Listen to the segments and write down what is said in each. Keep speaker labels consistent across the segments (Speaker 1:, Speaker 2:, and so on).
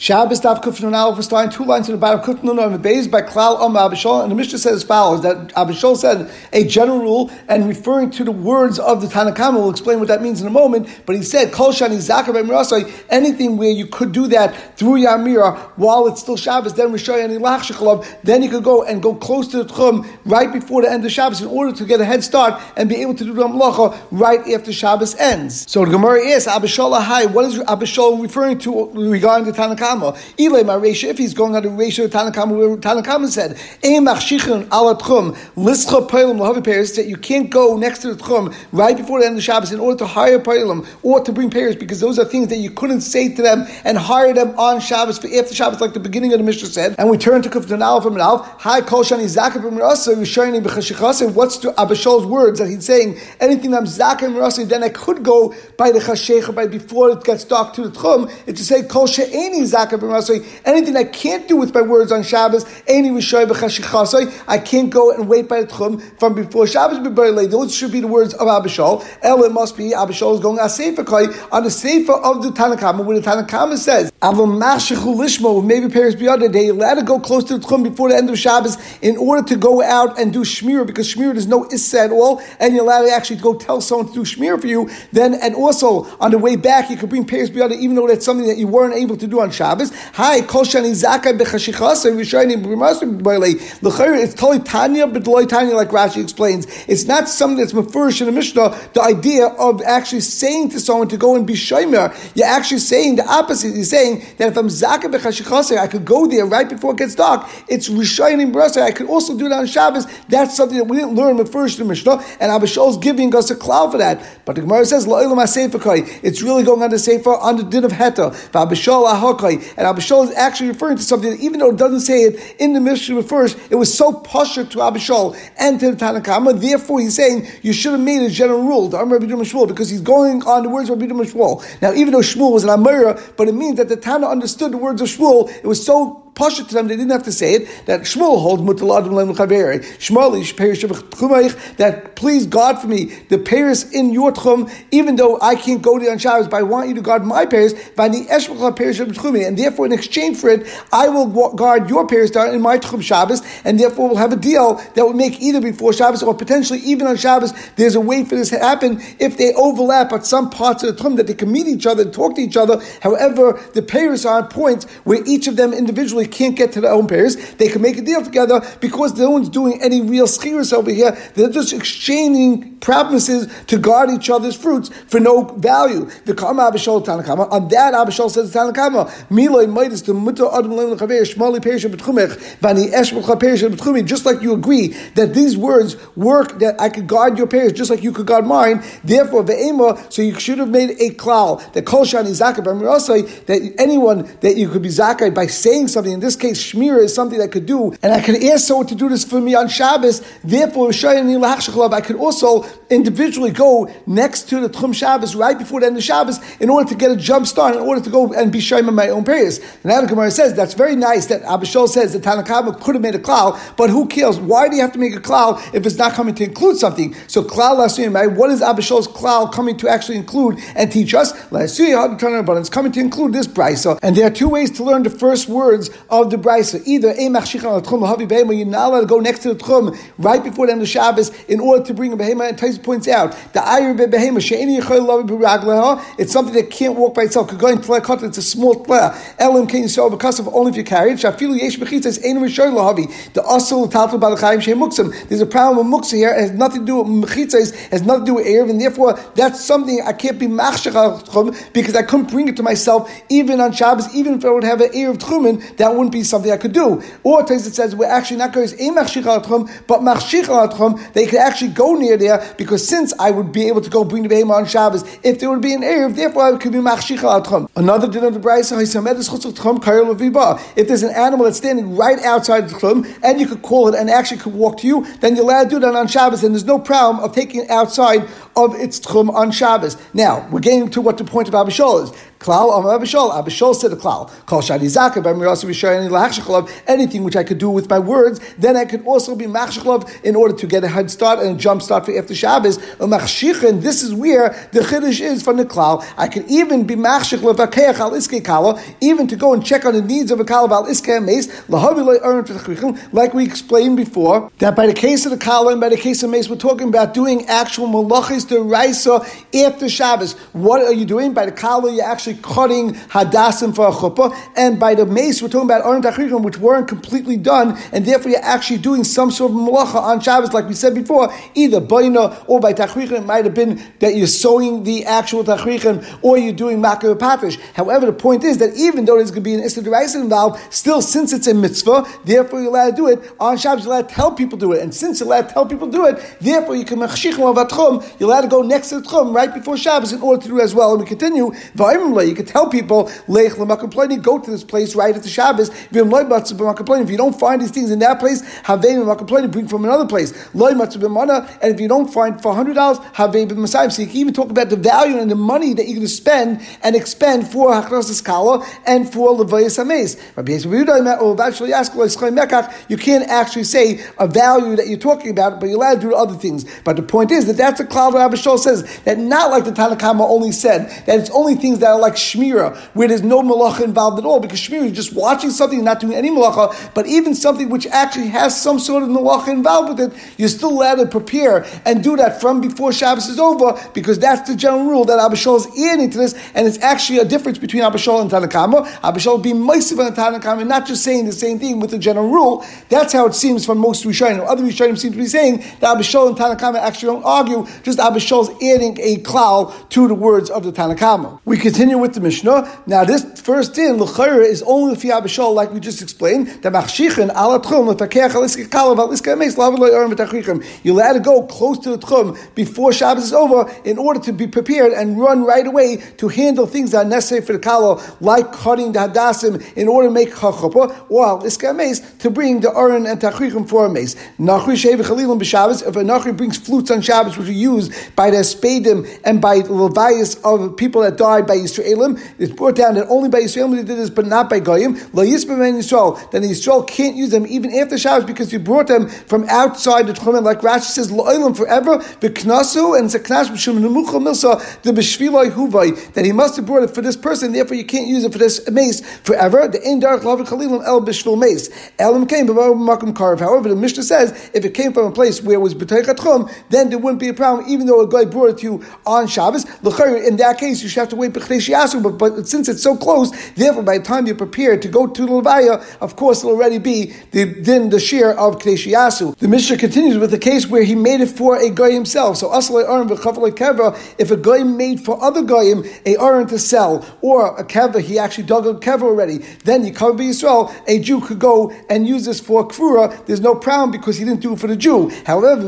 Speaker 1: Shabbos Daf Kufnun Aleph starting two lines in the bottom Kufnun on the by Klal Om Abba Shol, and the Mishnah says as follows that Abba Shol said a general rule and referring to the words of the Tanakhama. We'll explain what that means in a moment. But he said Kol Shani Zakar anything where you could do that through Yamira while it's still Shabbos, then Rishoy and Ilach then you could go and go close to the Tchum right before the end of Shabbos in order to get a head start and be able to do the Malacha right after Shabbos ends. So the Gemara is Abba Shol Ahai. What is Abba Shol referring to regarding the Tanakhama? Ilay Maresha, if he's going on the ratio of Tanakama, where Tanakama said, ala that you can't go next to the tchum right before the end of Shabbos in order to hire peilim or to bring pairs, because those are things that you couldn't say to them and hire them on Shabbos for after Shabbos, like the beginning of the Mishnah said. And we turn to Kuftan Alf from Alf, Hi Kol Shani Zakah B'Mirasa, Yishayni B'Chashichasa, what's to Abba Shol's words that he's saying, anything I'm Zakah B'Mirasa, then I could go by the Chashech, by before it gets dark to the tchum, it's to say Kol She'eni Anything I can't do with my words on Shabbos, any I can't go and wait by the tchum from before Shabbos. Those should be the words of Abba Shol. El, it must be Abba Shol is going on the sefer of the Tanakama, where the Tanakama says, maybe Paris beyond they allowed to go close to the tchum before the end of Shabbos in order to go out and do shmir because shmir there's no issa at all, and you're allowed to actually go tell someone to do shmir for you. Then and also on the way back you could bring Paris beyond even though that's something that you weren't able to do on Shabbos. Hi, kol shani zakai b'chashichasa v'shayni b'rimasu b'ilei. L'chayr, it's totally tanya, but tanya, like Rashi explains. It's not something that's mafurish in the Mishnah, the idea of actually saying to someone to go and be shaymer. You're actually saying the opposite. You're saying that if I'm zakai b'chashichasa, I could go there right before it gets dark. It's rishayni b'rasa. I could also do it on Shabbos. That's something that we didn't learn mafurish in the Mishnah, and Abba Shol is giving us a cloud for that. But the Gemara says, it's really going on the sefer on the din of heta. Abba Shol ahokai and Abba Shol is actually referring to something that even though it doesn't say it in the Mishnah first, it was so pusher to Abba Shol and to the Tanakama. Therefore, he's saying you should have made a general rule, the Amr Rabbi Shmuel, because he's going on the words of Rabbi Shmuel. Now, even though Shmuel was an Amira, but it means that the Tana understood the words of Shmuel. It was so Pasha to them, they didn't have to say it, that Shmuel holds mutaladim lem chaveri. Shmuel perish that please God for me, the Paris in your tchum, even though I can't go there on Shabbos, but I want you to guard my Paris, vani eshmach perish of and therefore in exchange for it, I will guard your Paris down in my tchum Shabbos, and therefore we'll have a deal that will make either before Shabbos or potentially even on Shabbos, there's a way for this to happen if they overlap at some parts of the tchum that they can meet each other and talk to each other. However, the Paris are at points where each of them individually can't get to their own pairs, they can make a deal together because no one's doing any real skiers over here. They're just exchanging promises to guard each other's fruits for no value. The Kama Abba Shol Tanakama, on that Abba Shol says Tanakama, Miloi Midas to Muta Adam Chaver, Shmali Perish Betchumech, Vani Eshbach Perish Betchumi, just like you agree that these words work, that I could guard your pairs just like you could guard mine. Therefore, Ve'ema, so you should have made a klal that Kol Shani Zakai, that anyone that you could be Zakai by saying something something. In this case, Shmira is something I could do, and I could ask someone to do this for me on Shabbos. Therefore, I could also individually go next to the Tchum Shabbos right before the end of Shabbos in order to get a jump start, in order to go and be Shaim in my own prayers. Now the Gemara says that's very nice that Abba Shol says that Tanakama could have made a cloud, but who cares? Why do you have to make a cloud if it's not coming to include something? So cloud right? What is Abba Shol's cloud coming to actually include and teach us? But it's coming to include this brisa, and there are two ways to learn the first words of the brisa. Either a machshichan tchum havi behema, you're not allowed to go next to the tchum right before the end of Shabbos in order to bring a behema. And Tais points out the ayir behema she'eni yichol lavi b'ragleha. It's something that can't walk by itself. Going tlekot, it's a small tle. Elim can you because of only if you carry it. Shafilu yesh bechitzas ein rishoy lahavi. The asul tatel balachayim she'em muksim. There's a problem with muksa here. It has nothing to do with mechitzas. Has nothing to do with erev, and therefore that's something I can't be machshich because I couldn't bring it to myself even on Shabbos, even if I would have an erev tchumen that wouldn't be something I could do. Or it says we're actually not going to say but machshich they could actually go near there because since I would be able to go bring the behemoth on Shabbos, if there would be an Erev, therefore I could be machshich Another din of the Brisa, if there's an animal that's standing right outside the tchum and you could call it and actually could walk to you, then you're allowed to do that on Shabbos and there's no problem of taking it outside of its tchum on Shabbos. Now, we're getting to what the point of Abba Shol is. Klal Amar Abba Shol. Abishol said the Klal. Kol Shadi Zaka by Mirasi Rishayani Anything which I could do with my words, then I could also be Machshachlav in order to get a head start and a jump start for after Shabbos. And this is where the Chiddush is from the Klal. I can even be Machshachlav Akeach al Iske Kala, even to go and check on the needs of a Kala al Iske Mace, like we explained before, that by the case of the Kala and by the case of Mace, we're talking about doing actual malachis to Raisa after Shabbos. What are you doing? By the Kala, you're actually cutting Hadassim for a chuppah, and by the Mace, we're talking about Aron Tachrichim, which weren't completely done, and therefore you're actually doing some sort of malacha on Shabbos, like we said before, either Baina or by Tachrichim, it might have been that you're sewing the actual Tachrichim, or you're doing Makar Patrish. However, the point is that even though there's going to be an Issa involved, still, since it's a mitzvah, therefore you're allowed to do it. On Shabbos, you're allowed to tell people to do it. And since you're allowed to tell people to do it, therefore you can avatchum, you're allowed to go next to the tchum right before Shabbos in order to do it as well. And we continue, you could tell people, lech go to this place right at the Shabbos. If you don't find these things in that place, bring from another place. And if you don't find for hundred dollars, so you can even talk about the value and the money that you're going to spend and expend for Hachnas Kala and for Levayas Hames. Oh, you can't actually say a value that you're talking about, but you're allowed to do other things. But the point is that that's a cloud Rabbi Shol says that not like the Tanakama only said that it's only things that are like Shmira, where there's no malacha involved at all, because Shmira is just watching something and not doing any malacha, but even something which actually has some sort of malacha involved with it, you're still allowed to prepare and do that from before Shabbos is over, because that's the general rule that Abba Shol is adding to this, and it's actually a difference between Abba Shol and Tanakama. Abba Shol being Maisiv and Tanakama, not just saying the same thing with the general rule. That's how it seems from most Rishonim. Other Rishonim seem to be saying that Abba Shol and Tanakama actually don't argue, just Abba Shol is adding a klal to the words of the Tanakama. We continue with the Mishnah. Now, this first din, L'chayra, is only the Abba Shol, like we just explained, that Machshichin, ala Tchum, L'takech, Aliska Kalav, Aliska Emes, Lavaloi Orim, V'tachichim. You're allowed to go close to the Tchum before Shabbos is over in order to be prepared and run right away to handle things that are necessary for the Kala, like cutting the Hadassim in order to make Chachuppah, or Aliska Emes, to bring the Aron and Tachrichim for a mace. Nachri Sheva Chalilim b'Shabbos, if a Nachri brings flutes on Shabbos, which are used by the Spadim and by the Levias of people that died by Yisraelim, it's brought down that only by Yisraelim they did this, but not by Goyim. La Yisrael Yisrael, then the Yisrael can't use them even after Shabbos because you brought them from outside the Tchumen, like Rashi says, Lo'ilim forever, v'knasu, and it's a knash b'shum nemucha milsa, the b'shviloi huvai, that he must have brought it for this person, therefore you can't use it for this mace forever. The Ein Darach Lav Chalilim El b'shvil mace. Elam came, karv. However, the Mishnah says if it came from a place where was b'teichat chum, then there wouldn't be a problem, even though a guy brought it to you on Shabbos. In that case, you should have to wait but, but since it's so close, therefore, by the time you're prepared to go to the Levaya, of course, it'll already be the then the share of kdesh The Mishnah continues with the case where he made it for a guy himself. So aron v'chavalei keva. If a guy made for other goyim a aron to sell or a keva, he actually dug a keva already. Then you come cover Yisrael, a Jew could go and use this for kvura there's no problem because he didn't do it for the Jew. However,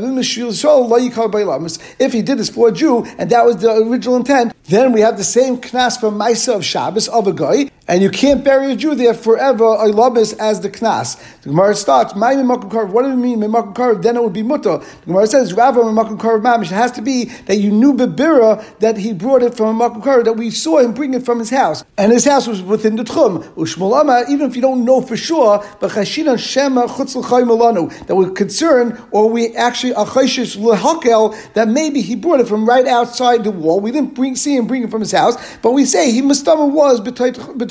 Speaker 1: if he did this for a Jew, and that was the original intent, then we have the same knas for Maisa of Shabbos of a guy, and you can't bury a Jew there forever, a labis as the knas. The Gemara starts, my What do you mean, Mimakum Then it would be mutter. The Gemara says, Rava Mimakum Mamish. It has to be that you knew Bebira that he brought it from a Makum that we saw him bring it from his house. And his house was within the Tchum. Even if you don't know for sure, but Chashinan Shema Chutz that we're concerned, or we actually are lehakel that maybe he brought it from right outside the wall. We didn't bring, see him bring it from his house, but we say he mustama was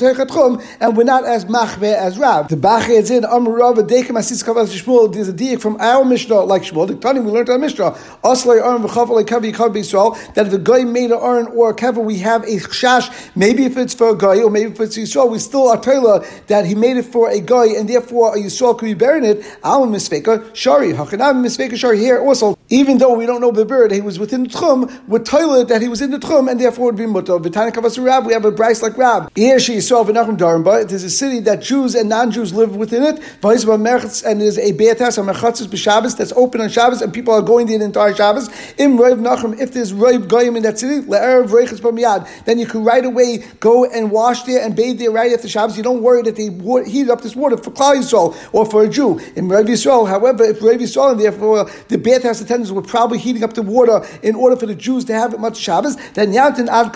Speaker 1: and we're not as machve as Rav. The Bach is in Amr Rav Dekim Asis Kavaz Shmuel. There's a diak from our Mishnah like Shmuel. The Tani we learned our Mishnah. Aslei Aron v'chavalei kavi kavi Yisrael. That if a guy made an Aron or a kavi, we have a chash. Maybe if it's for a guy or maybe if it's Yisrael, we still are told that he made it for a guy, and therefore a Yisrael could be burying it. Al misveka shari. Hachanam misveka shari. Here also, even though we don't know the bird, he was within the tchum, we're toilet that he was in the tchum, and therefore would be mutter. V'tana kavas Rab, we have a brace like Rab. She saw v'nachum darimba. It is a city that Jews and non-Jews live within it. And there's a beatas a mechatzis b'Shabbos that's open on Shabbos, and people are going there the entire Shabbos. Im roiv nachum. If there's roiv goyim in that city, le'erev reiches b'miyad, then you can right away go and wash there and bathe there right after Shabbos. You don't worry that they heat up this water for Klal Yisrael or for a Jew. In Rav Yisrael, however, if Rav Yisrael and therefore the Beit has to attendants were probably heating up the water in order for the Jews to have it much Shabbos, then Yantin ad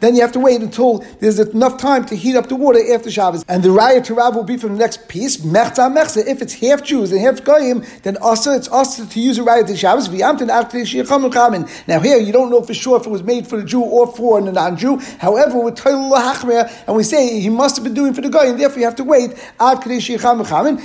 Speaker 1: then you have to wait until there's enough time to heat up the water after Shabbos. And the Raya to will be from the next piece, Mechta Mechza. If it's half Jews and half Goyim, then also it's also to use a Raya to Shabbos. Now here you don't know for sure if it was made for the Jew or for the non-Jew. However, with and we say he must have been doing for the and therefore you have to wait ad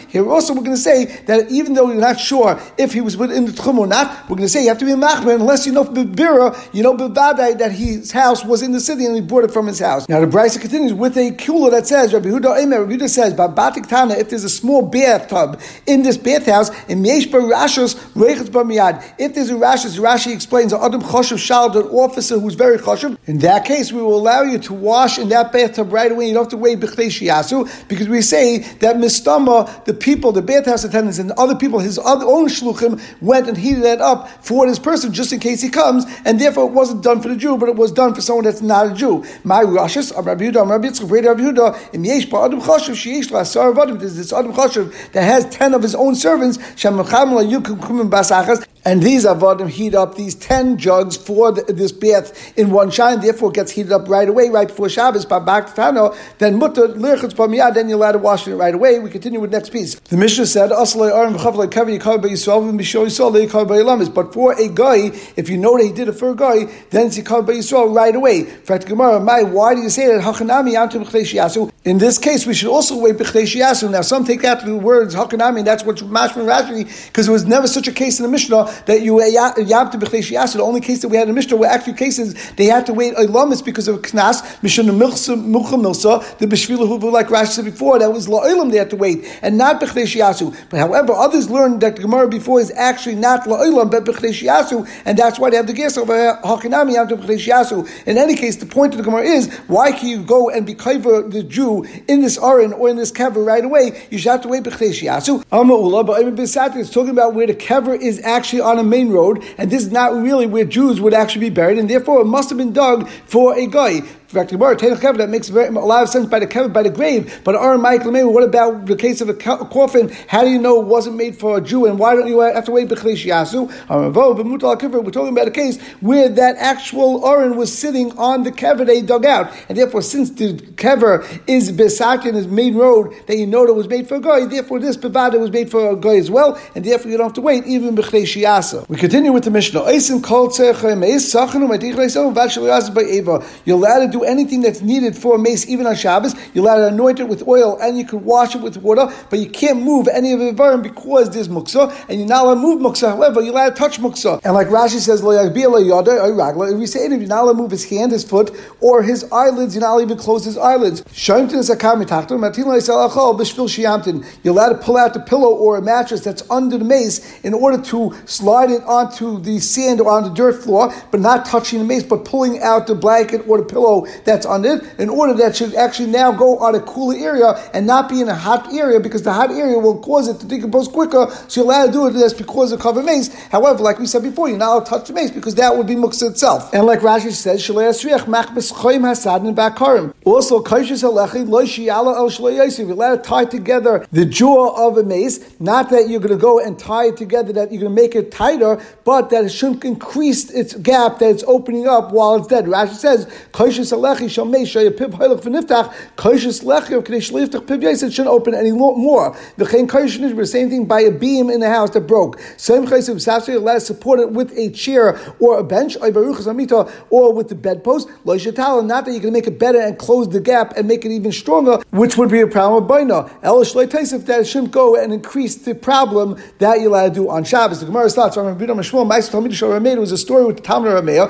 Speaker 1: Here also we're going to say that even though you're not sure if he was within the tchum or not, we're going to say you have to be a machmer unless you know bibira, you know bivadai that his house was in the city and he brought it from his house. Now the Brisa continues with a kula that says Rabbi Huda Emer. Rabbi Huda says batik tana if there's a small bathtub in this bathhouse in meish rashos If there's a rashos, Rashi explains adam choshev shal an officer who's very choshev. In that case, we will allow you to wash in that bathtub right away. You don't have to wait shiasu because we say that mistama the people, the bathhouse attendants, and other people, his other own shluchim went and heated that up for this person just in case he comes, and therefore it wasn't done for the Jew, but it was done for someone that's not a Jew. My Rashis, Rabbi Yehuda, Rabbi Yitzchak, Rabbi Yehuda, im yesh ba adam chashuv sheyesh la'asar avadim. There's this adam chashuv that has ten of his own servants. Shemacham la yukim kumim basachas. And these avodim heat up these ten jugs for the, this bath in one shine. Therefore, it gets heated up right away, right before Shabbos. Then mutter pamiyad. Then you're allowed to wash it right away. We continue with next piece. The Mishnah said, "Aslay arim v'chavlay kavi yikav b'yisrael v'mishoy yisrael yikav b'yilamis." But for a guy, if you know that he did it for a guy, then it's by b'yisrael right away. Why do you say that? In this case, we should also wait b'chleishiyasu. Now, some take that to the words hachanami. That's what mashman Rashi because there was never such a case in the Mishnah that you eh, yam eh, to b'chleish The only case that we had in Mishnah were actually cases they had to wait a because of knas mishun milsa the b'shvila huvu like Rashi said before that was la'olam they had to wait and not b'chleish But however, others learned that the Gemara before is actually not la'olam but b'chleish and that's why they have the guess over hakinami yam to b'chleish In any case, the point of the Gemara is why can you go and be the Jew in this aron or in this kever right away? You should have to wait b'chleish yasu. but it's talking about where the kever is actually on a main road, and this is not really where Jews would actually be buried, and therefore it must have been dug for a guy that makes a lot of sense by the by the grave. But Aaron Michael what about the case of a coffin? How do you know it wasn't made for a Jew, and why don't you uh, have to wait b'chlish yasu? Uh, we're talking about a case where that actual Aaron was sitting on the kever they dug out, and therefore, since the kever is besakin, is main road that you know that was made for a guy, therefore this bevada was made for a guy as well, and therefore you don't have to wait even b'chlish yasa. We continue with the Mishnah. You're allowed to do anything that's needed for a mace, even on Shabbos. You're allowed to anoint it with oil and you can wash it with water, but you can't move any of the Ivarim because there's muksa, and you're not allowed to move muksa. However, you're allowed to touch muksa. And like Rashi says, if you say it, you're not allowed to move his hand, his foot, or his eyelids, you're not allowed to even close his eyelids. You're allowed to pull out the pillow or a mattress that's under the mace in order to slide it onto the sand or on the dirt floor, but not touching the mace, but pulling out the blanket or the pillow that's on it in order that should actually now go on a cooler area and not be in a hot area because the hot area will cause it to decompose quicker. So you're allowed to do it that's because of cover mace. However, like we said before, you're not allowed to touch the mace because that would be muksa itself. And like Rashi says, also, you're allowed to tie together the jaw of a mace, not that you're going to go and tie it together, that you're going to make it tighter, but that it shouldn't increase its gap that it's opening up while it's dead. Rashi says, lechi shall meisha piv hailach v'niftach koishis lechi shliftach piv yes it shouldn't open any more. V'chein same thing by a beam in the house that broke. Same sasri let us support it with a chair or a bench or with the bedpost. Lo not that you can make it better and close the gap and make it even stronger, which would be a problem with baina. That shouldn't go and increase the problem that you're allowed to do on Shabbos. The Gemara starts from Rabbi me to show Rameir. It was a story with Talmud Rameir.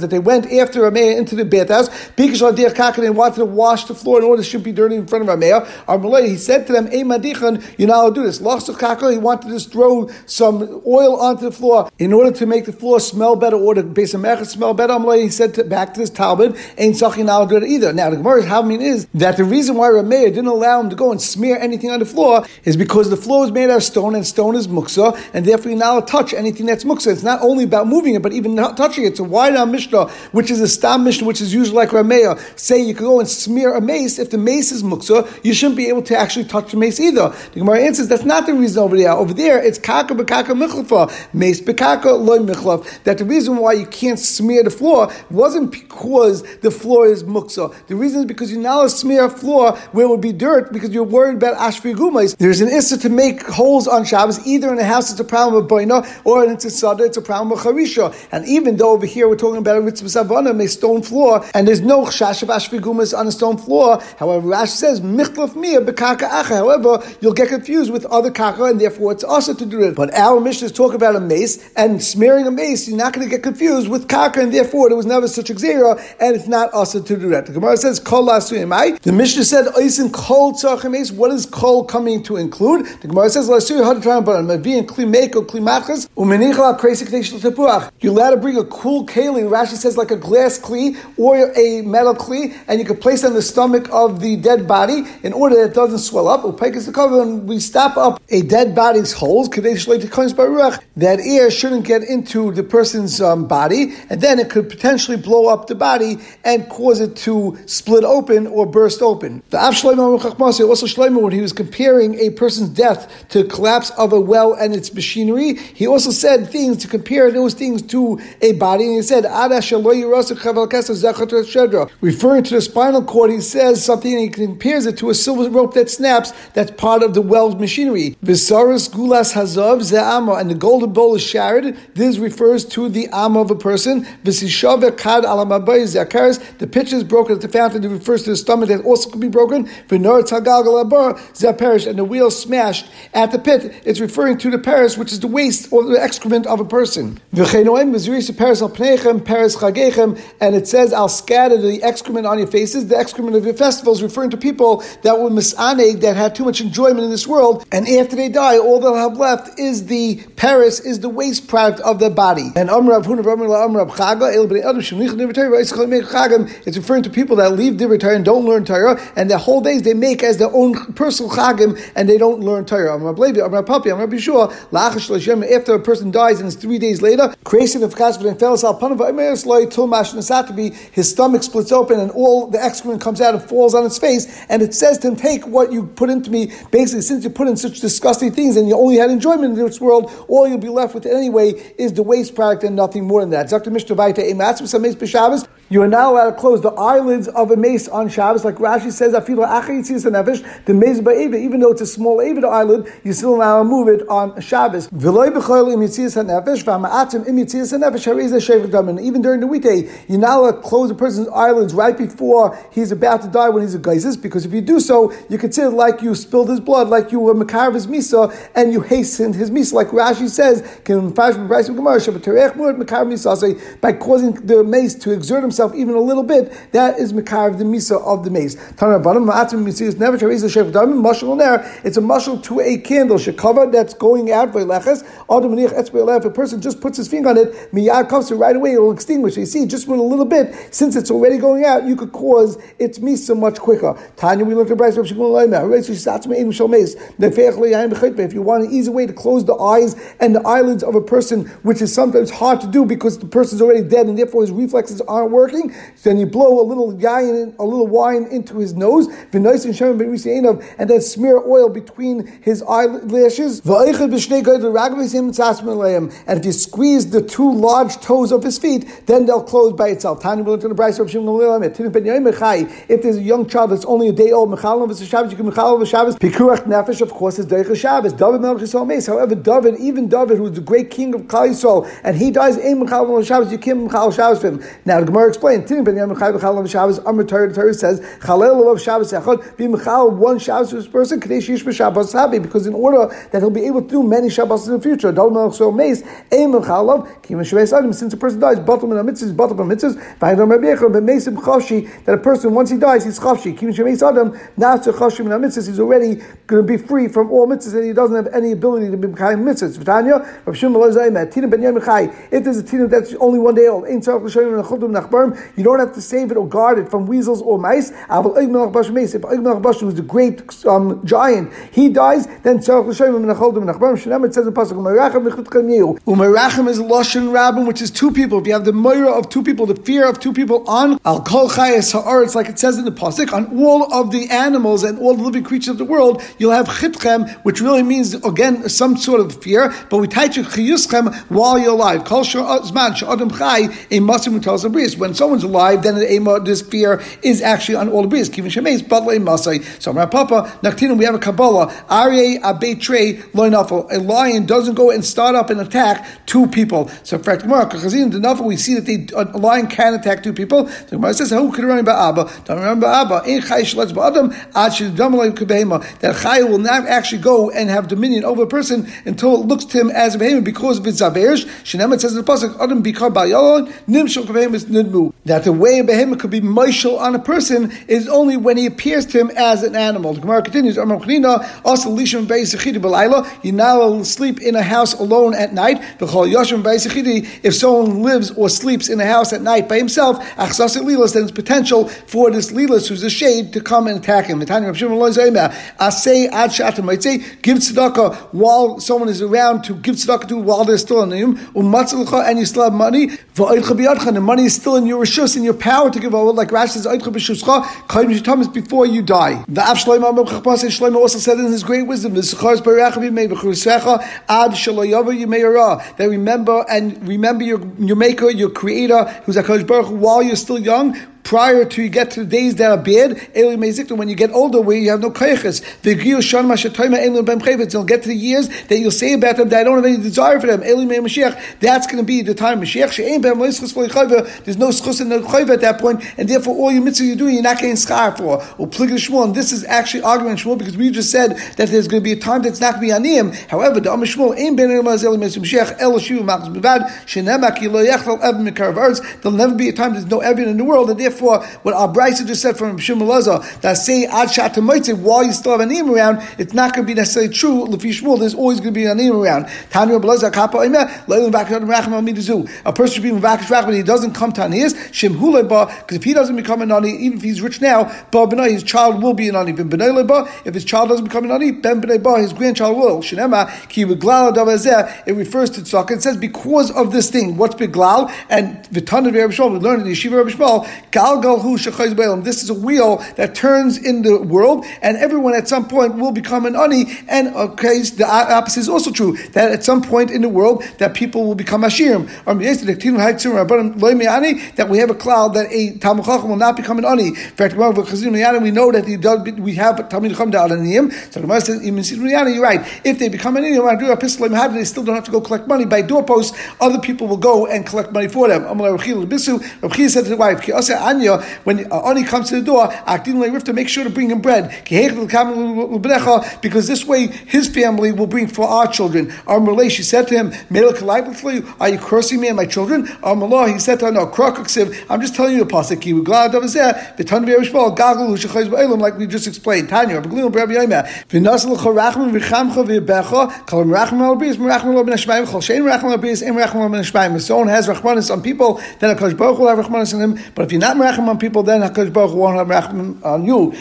Speaker 1: That they went after Rameir into the bathhouse because they wanted to wash the floor in order it shouldn't be dirty in front of Rameir. Our Malay, he said to them, "Hey madichan, you're not allowed to do this." He wanted to just throw some oil onto the floor in order to make the floor smell better or the base of Mechas smell better. Malay, he said to, back to this Talmud, "Ain't Sachi not it either." Now the Gemara's mean is that the reason why Rameir didn't allow him to go and smear anything on the floor is because the floor is made out of stone and stone is muksa, and therefore you're not allowed to touch anything that's muksa. It's not only about moving it, but even touching it. So why not Mishnah, which is a stam Mishnah which is usually like Ramea, say you could go and smear a mace. If the mace is muksa, you shouldn't be able to actually touch the mace either. The Gemara answers that's not the reason over there. Over there, it's kaka bekaka michlafa, mace bekaka loy michlaf. That the reason why you can't smear the floor wasn't because the floor is muksa. The reason is because you now smear a floor where it would be dirt because you're worried about ashvigumais. There's an issa to make holes on Shabbos. Either in a house it's a problem of boina, or in a tzada it's a problem of charisha. And even though over here we're talking about a ritzvah savana, a stone floor, and there's no chash of ashvigumas on a stone floor. However, Rashi says michlaf mia bekaka acha. However, you'll get confused with other kaka, and therefore it's also to do it. But our mission is talk about a mace and smearing a mace. You're not going to get confused with kaka, and therefore there was never such a xera, and it's not also to do that. The Gemara says kol lasuyimai. The Mishnah said oisin kol mace. What is kol coming to include? The Gemara says lasuy hadran but mavi and kli meko kli machas umenichla tepuach. You're allowed to bring a cool keli. Rashi says like a glass kli or a metal kli, and you can place it on the stomach of the dead body in order that it doesn't swell up. Upaikas the cover, and we stop up a dead body's holes. That air shouldn't get into the person's um, body, and then it could potentially blow up the body and cause it to split open or burst open. The Av Shlomo also Shlomo, when he was comparing a person's death to collapse of a well and its machinery, he also said things to compare those things to a body, and he said, referring to the spinal cord, he says something and he compares it to a silver rope that snaps, that's part of the weld machinery. Visaris gulas hazav ze'ama, and the golden bowl is shattered. This refers to the ama of a person. Visishave kad alamabay zakaris, the pitch is broken at the fountain, it refers to the stomach that also could be broken. Vinor tagal galabar zeperish, and the wheel smashed at the pit, it's referring to the paris, which is the waste or the excrement of a person. And it says, I'll scatter the excrement on your faces. The excrement of your festivals, referring to people that were misaneg, that had too much enjoyment in this world, and after they die, all they'll have left is the paris, is the waste product of their body. And it's referring to people that leave Divrei Torah and don't learn Torah, and their whole days they make as their own personal chagim, and they don't learn Torah. After a person dies and it's three days later, creation of and his stomach splits open and all the excrement comes out and falls on his face, and it says to him, Take what you put into me. Basically, since you put in such disgusting things and you only had enjoyment in this world, all you'll be left with anyway is the waste product and nothing more than that. You are not allowed to close the eyelids of a mace on Shabbos, like Rashi says, the mace by even though it's a small avid eyelid, you still allow to move it on Shabbos. Even during the weekday, allowed to close a person's eyelids right before he's about to die when he's a geizes, because if you do so, you consider like you spilled his blood, like you were makar his misa, and you hastened his misa, like Rashi says, by causing the mace to exert himself himself even a little bit, that is Mekar the Misa of the mace. It's a mushal to a candle, shekava that's going out, if a person just puts his finger on it, miyad comes to right away, it will extinguish. You see, just with a little bit, since it's already going out, you could cause its misa much quicker. Tanya, we looked at Bryce, if you want an easy way to close the eyes and the eyelids of a person, which is sometimes hard to do because the person's already dead and therefore his reflexes aren't working working. Then you blow a little yayin, a little wine into his nose, and then smear oil between his eyelashes. And if you squeeze the two large toes of his feet, then they'll close by itself. If there's a young child that's only a day old, of course, is Shabbos. David However, David, even David, who's the great king of Klal and he dies you can't Shabbos for him. Now, the Gemara explained. Tinin ben Yom Chai b'Chal Shabbos. Amr Torah. Torah says Chalel of Shabbos Echad. Be Mechal one Shabbos to this person. Kadesh Yish b'Shabbos Habi. Because in order that he'll be able to do many Shabbos in the future. Dal Melch So Meis. Ein Mechalav. Kim Shveis Adam. Since a person dies, Batal Min Mitzvahs. Batal Min Mitzvahs. Vayidam Rabbi Yechon. But Meisim Chavshi. That a person once he dies, he's Chavshi. Kim Shveis Adam. Not to Chavshi Min Mitzvahs. He's already going to be free from all mitzvahs and he doesn't have any ability to be Mekayim mitzvahs. V'tanya. Rav Shimon Lo Zayim. Tinin ben Yom Chai. If there's a Tinin that's only one day old. Ein Tzarech L'Shoyim Nechudim Nachbar you don't have to save it or guard it from weasels or mice. If Bashan was a great um, giant, he dies, then it says in Pasuk, Umerachim is Lashon Rabbin, which is two people. If you have the Moira of two people, the fear of two people on Al Kol Chayes Ha'aretz, like it says in the Pasuk, on all of the animals and all the living creatures of the world, you'll have Chitchem, which really means, again, some sort of fear, but we teach you Chiyuschem while you're alive. A Masim tells When someone's alive, then the this fear is actually on all the Bris. Kivin Shemeis, Badle Masai. So, my Papa, Naktinim, we have a Kabbalah, Aryeh Abetre Loinafel. A lion doesn't go and start up and attack two people. So, Gemara, Kachazin, the Nafel, we see that they, a lion can attack two people. So, Gemara says, Who could remember Abba? Don't remember Abba. In Chai Shlets Ba'adam, Ad Shiddamalai Kubehema. That Chai will not actually go and have dominion over a person until it looks to him as a behemoth because of its Zaverish. Shinemet says in the Pasuk, Adam Bikar Ba'yalon, Nimshal Kubehemoth Nidmu. That the way a behemoth could be Moishal on a person is only when he appears to him as an animal. The Gemara continues, also You're not allowed to sleep in a house alone at night. If someone lives or sleeps in a house at night by himself, then it's potential for this lilas, who's a shade, to come and attack him. Give tzedakah while someone is around to give tzedakah to while they're still in him, and you still have money. The money is still in your rishus, in your power to give over, like Rashi says, before you die. The Av Shlomo also said in his great wisdom, that remember and remember your, your maker, your creator, who's a Baruch while you're still young, prior to you get to the days that are bad, when you get older, where you have no kayches, you'll get to the years that you'll say about them that I don't have any desire for them. That's going to be the time. There's no schus and no chayv at that point, and therefore all your mitzvah you're doing, you're not getting schar for. And this is actually argument Shmuel because we just said that there's going to be a time that's not going to be aniyim. However, the Amish Shmuel ain't ben Mashiach el machz There'll never be a time there's no evidence in the world, and therefore therefore, what our Brisa just said from Shimon that say Ad Shat while you still have an name around, it's not going to be necessarily true. Lefi Shmuel, there's always going to be a name around. Tanya Blaza Kappa A person should be Mavakish Rach, but he doesn't come to Aniyas, Shem because if he doesn't become an Ani, even if he's rich now, Ba his child will be an Ani. Ben if his child doesn't become an Ani, Ben Ba, his grandchild will. Shinema, Ki it refers to Tzaka. It says because of this thing, what's Beglal? And Vitan of Rabbi Shmuel, we learned in the Yeshiva Rabbi Shmuel, this is a wheel that turns in the world, and everyone at some point will become an ani. And okay, the opposite is also true that at some point in the world that people will become ashirim. That we have a cloud that a talmud chacham will not become an ani. In fact, we know that we have talmud chacham da'alaniyim. So the says, you're right. If they become an ani, they still don't have to go collect money by doorposts. Other people will go and collect money for them. Rabbi said to the wife, Anya, when Ani comes to the door, Akdin Rifta, make sure to bring him bread. Because this way his family will bring for our children. Our Malay, she said to him, Are you cursing me and my children? Our Malay, he said to her, No, I'm just telling you the pasuk. Like we just explained. Tanya, if Someone has Rahmanis on people, then a Baruch will have Rahmanis on him. But if you're not merachim on people, then Hakadosh Baruch Hu won't have merachim on you.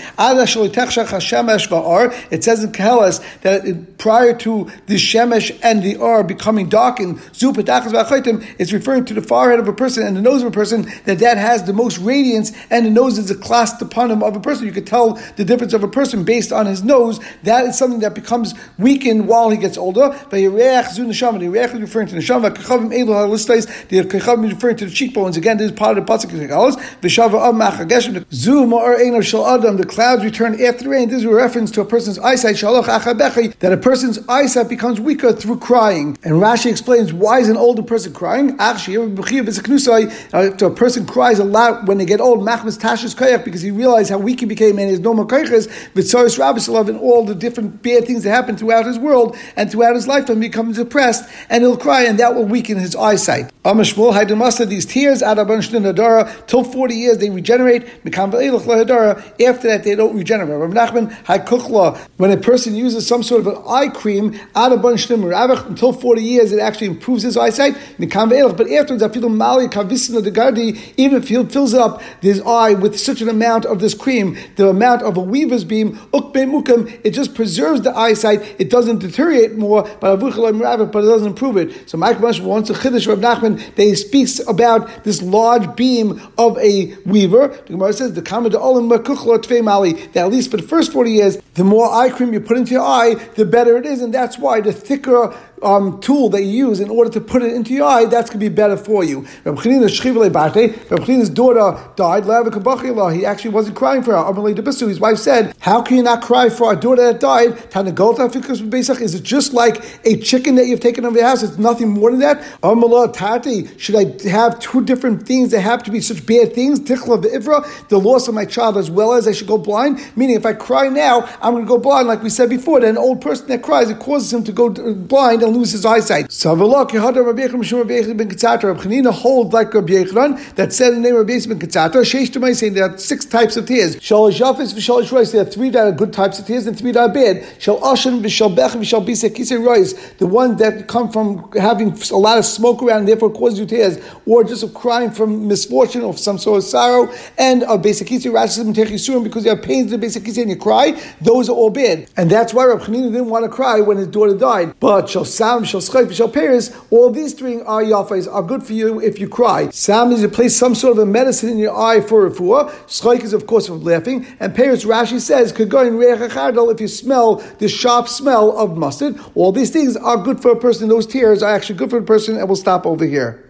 Speaker 1: It says in Koheles that prior to the shemesh and the or becoming darkened, it's referring to the forehead of a person and the nose of a person that that has the most radiance, and the nose is a clasped upon him of a person. You could tell the difference of a person based on his nose. That is something that becomes weakened while he gets older. The is referring to the neshama. The kechavim is referring to the cheekbones. Again, this is part of the pasuk the clouds return after rain. This is a reference to a person's eyesight. That a person's eyesight becomes weaker through crying. And Rashi explains why is an older person crying? Actually, uh, a person cries a lot when they get old. because he realized how weak he became and his normal kayches. Vitzaris Rabbisalov and all the different bad things that happen throughout his world and throughout his lifetime, he becomes depressed and he'll cry, and that will weaken his eyesight. These tears, Adaban till 40 40 years they regenerate. After that, they don't regenerate. Rav Nachman, when a person uses some sort of an eye cream, until 40 years, it actually improves his eyesight. But afterwards, even if he fills up his eye with such an amount of this cream, the amount of a weaver's beam, it just preserves the eyesight. It doesn't deteriorate more, but it doesn't improve it. So Mike wants a chiddush of Nachman that he speaks about this large beam of a weaver. The Gemara says the Kamad Olim Mali that at least for the first forty years, the more eye cream you put into your eye, the better it is, and that's why the thicker um, tool that you use in order to put it into your eye, that's going to be better for you. Reb Chanina's daughter died. He actually wasn't crying for her. His wife said, "How can you not cry for a daughter that died? Is it just like a chicken that you've taken over your house? It's nothing more than that. Should I have two different things that have to be such bad things? The loss of my child as well as I should go blind. Meaning, if I cry now, I'm going to go blind, like we said before. that an old person that cries, it causes him to go blind and lose his eyesight. So Rabbi Chanina hold like Rabbi Yechron that said the name of Rabbi ben Kitzatra. Sheish to my saying there are six types of tears. Shalosh Yafis v'shalosh Rois. There are three that are good types of tears and three that are bad. Shal Ashen v'shal Bech v'shal Bisa Kisei Rois. The one that come from having a lot of smoke around therefore cause you tears, or just of crying from misfortune or some sort of sorrow, and a basic Kisei rashes because you have pains in the basic Kisei and you cry. Those are all bad, and that's why Rabbi Chanina didn't want to cry when his daughter died. But Shal Sam, all these three are Yafais are good for you if you cry. Sam is to place some sort of a medicine in your eye for refuah. Schayk is of course for laughing, and Peres Rashi says could go in if you smell the sharp smell of mustard. All these things are good for a person. Those tears are actually good for a person, and we'll stop over here.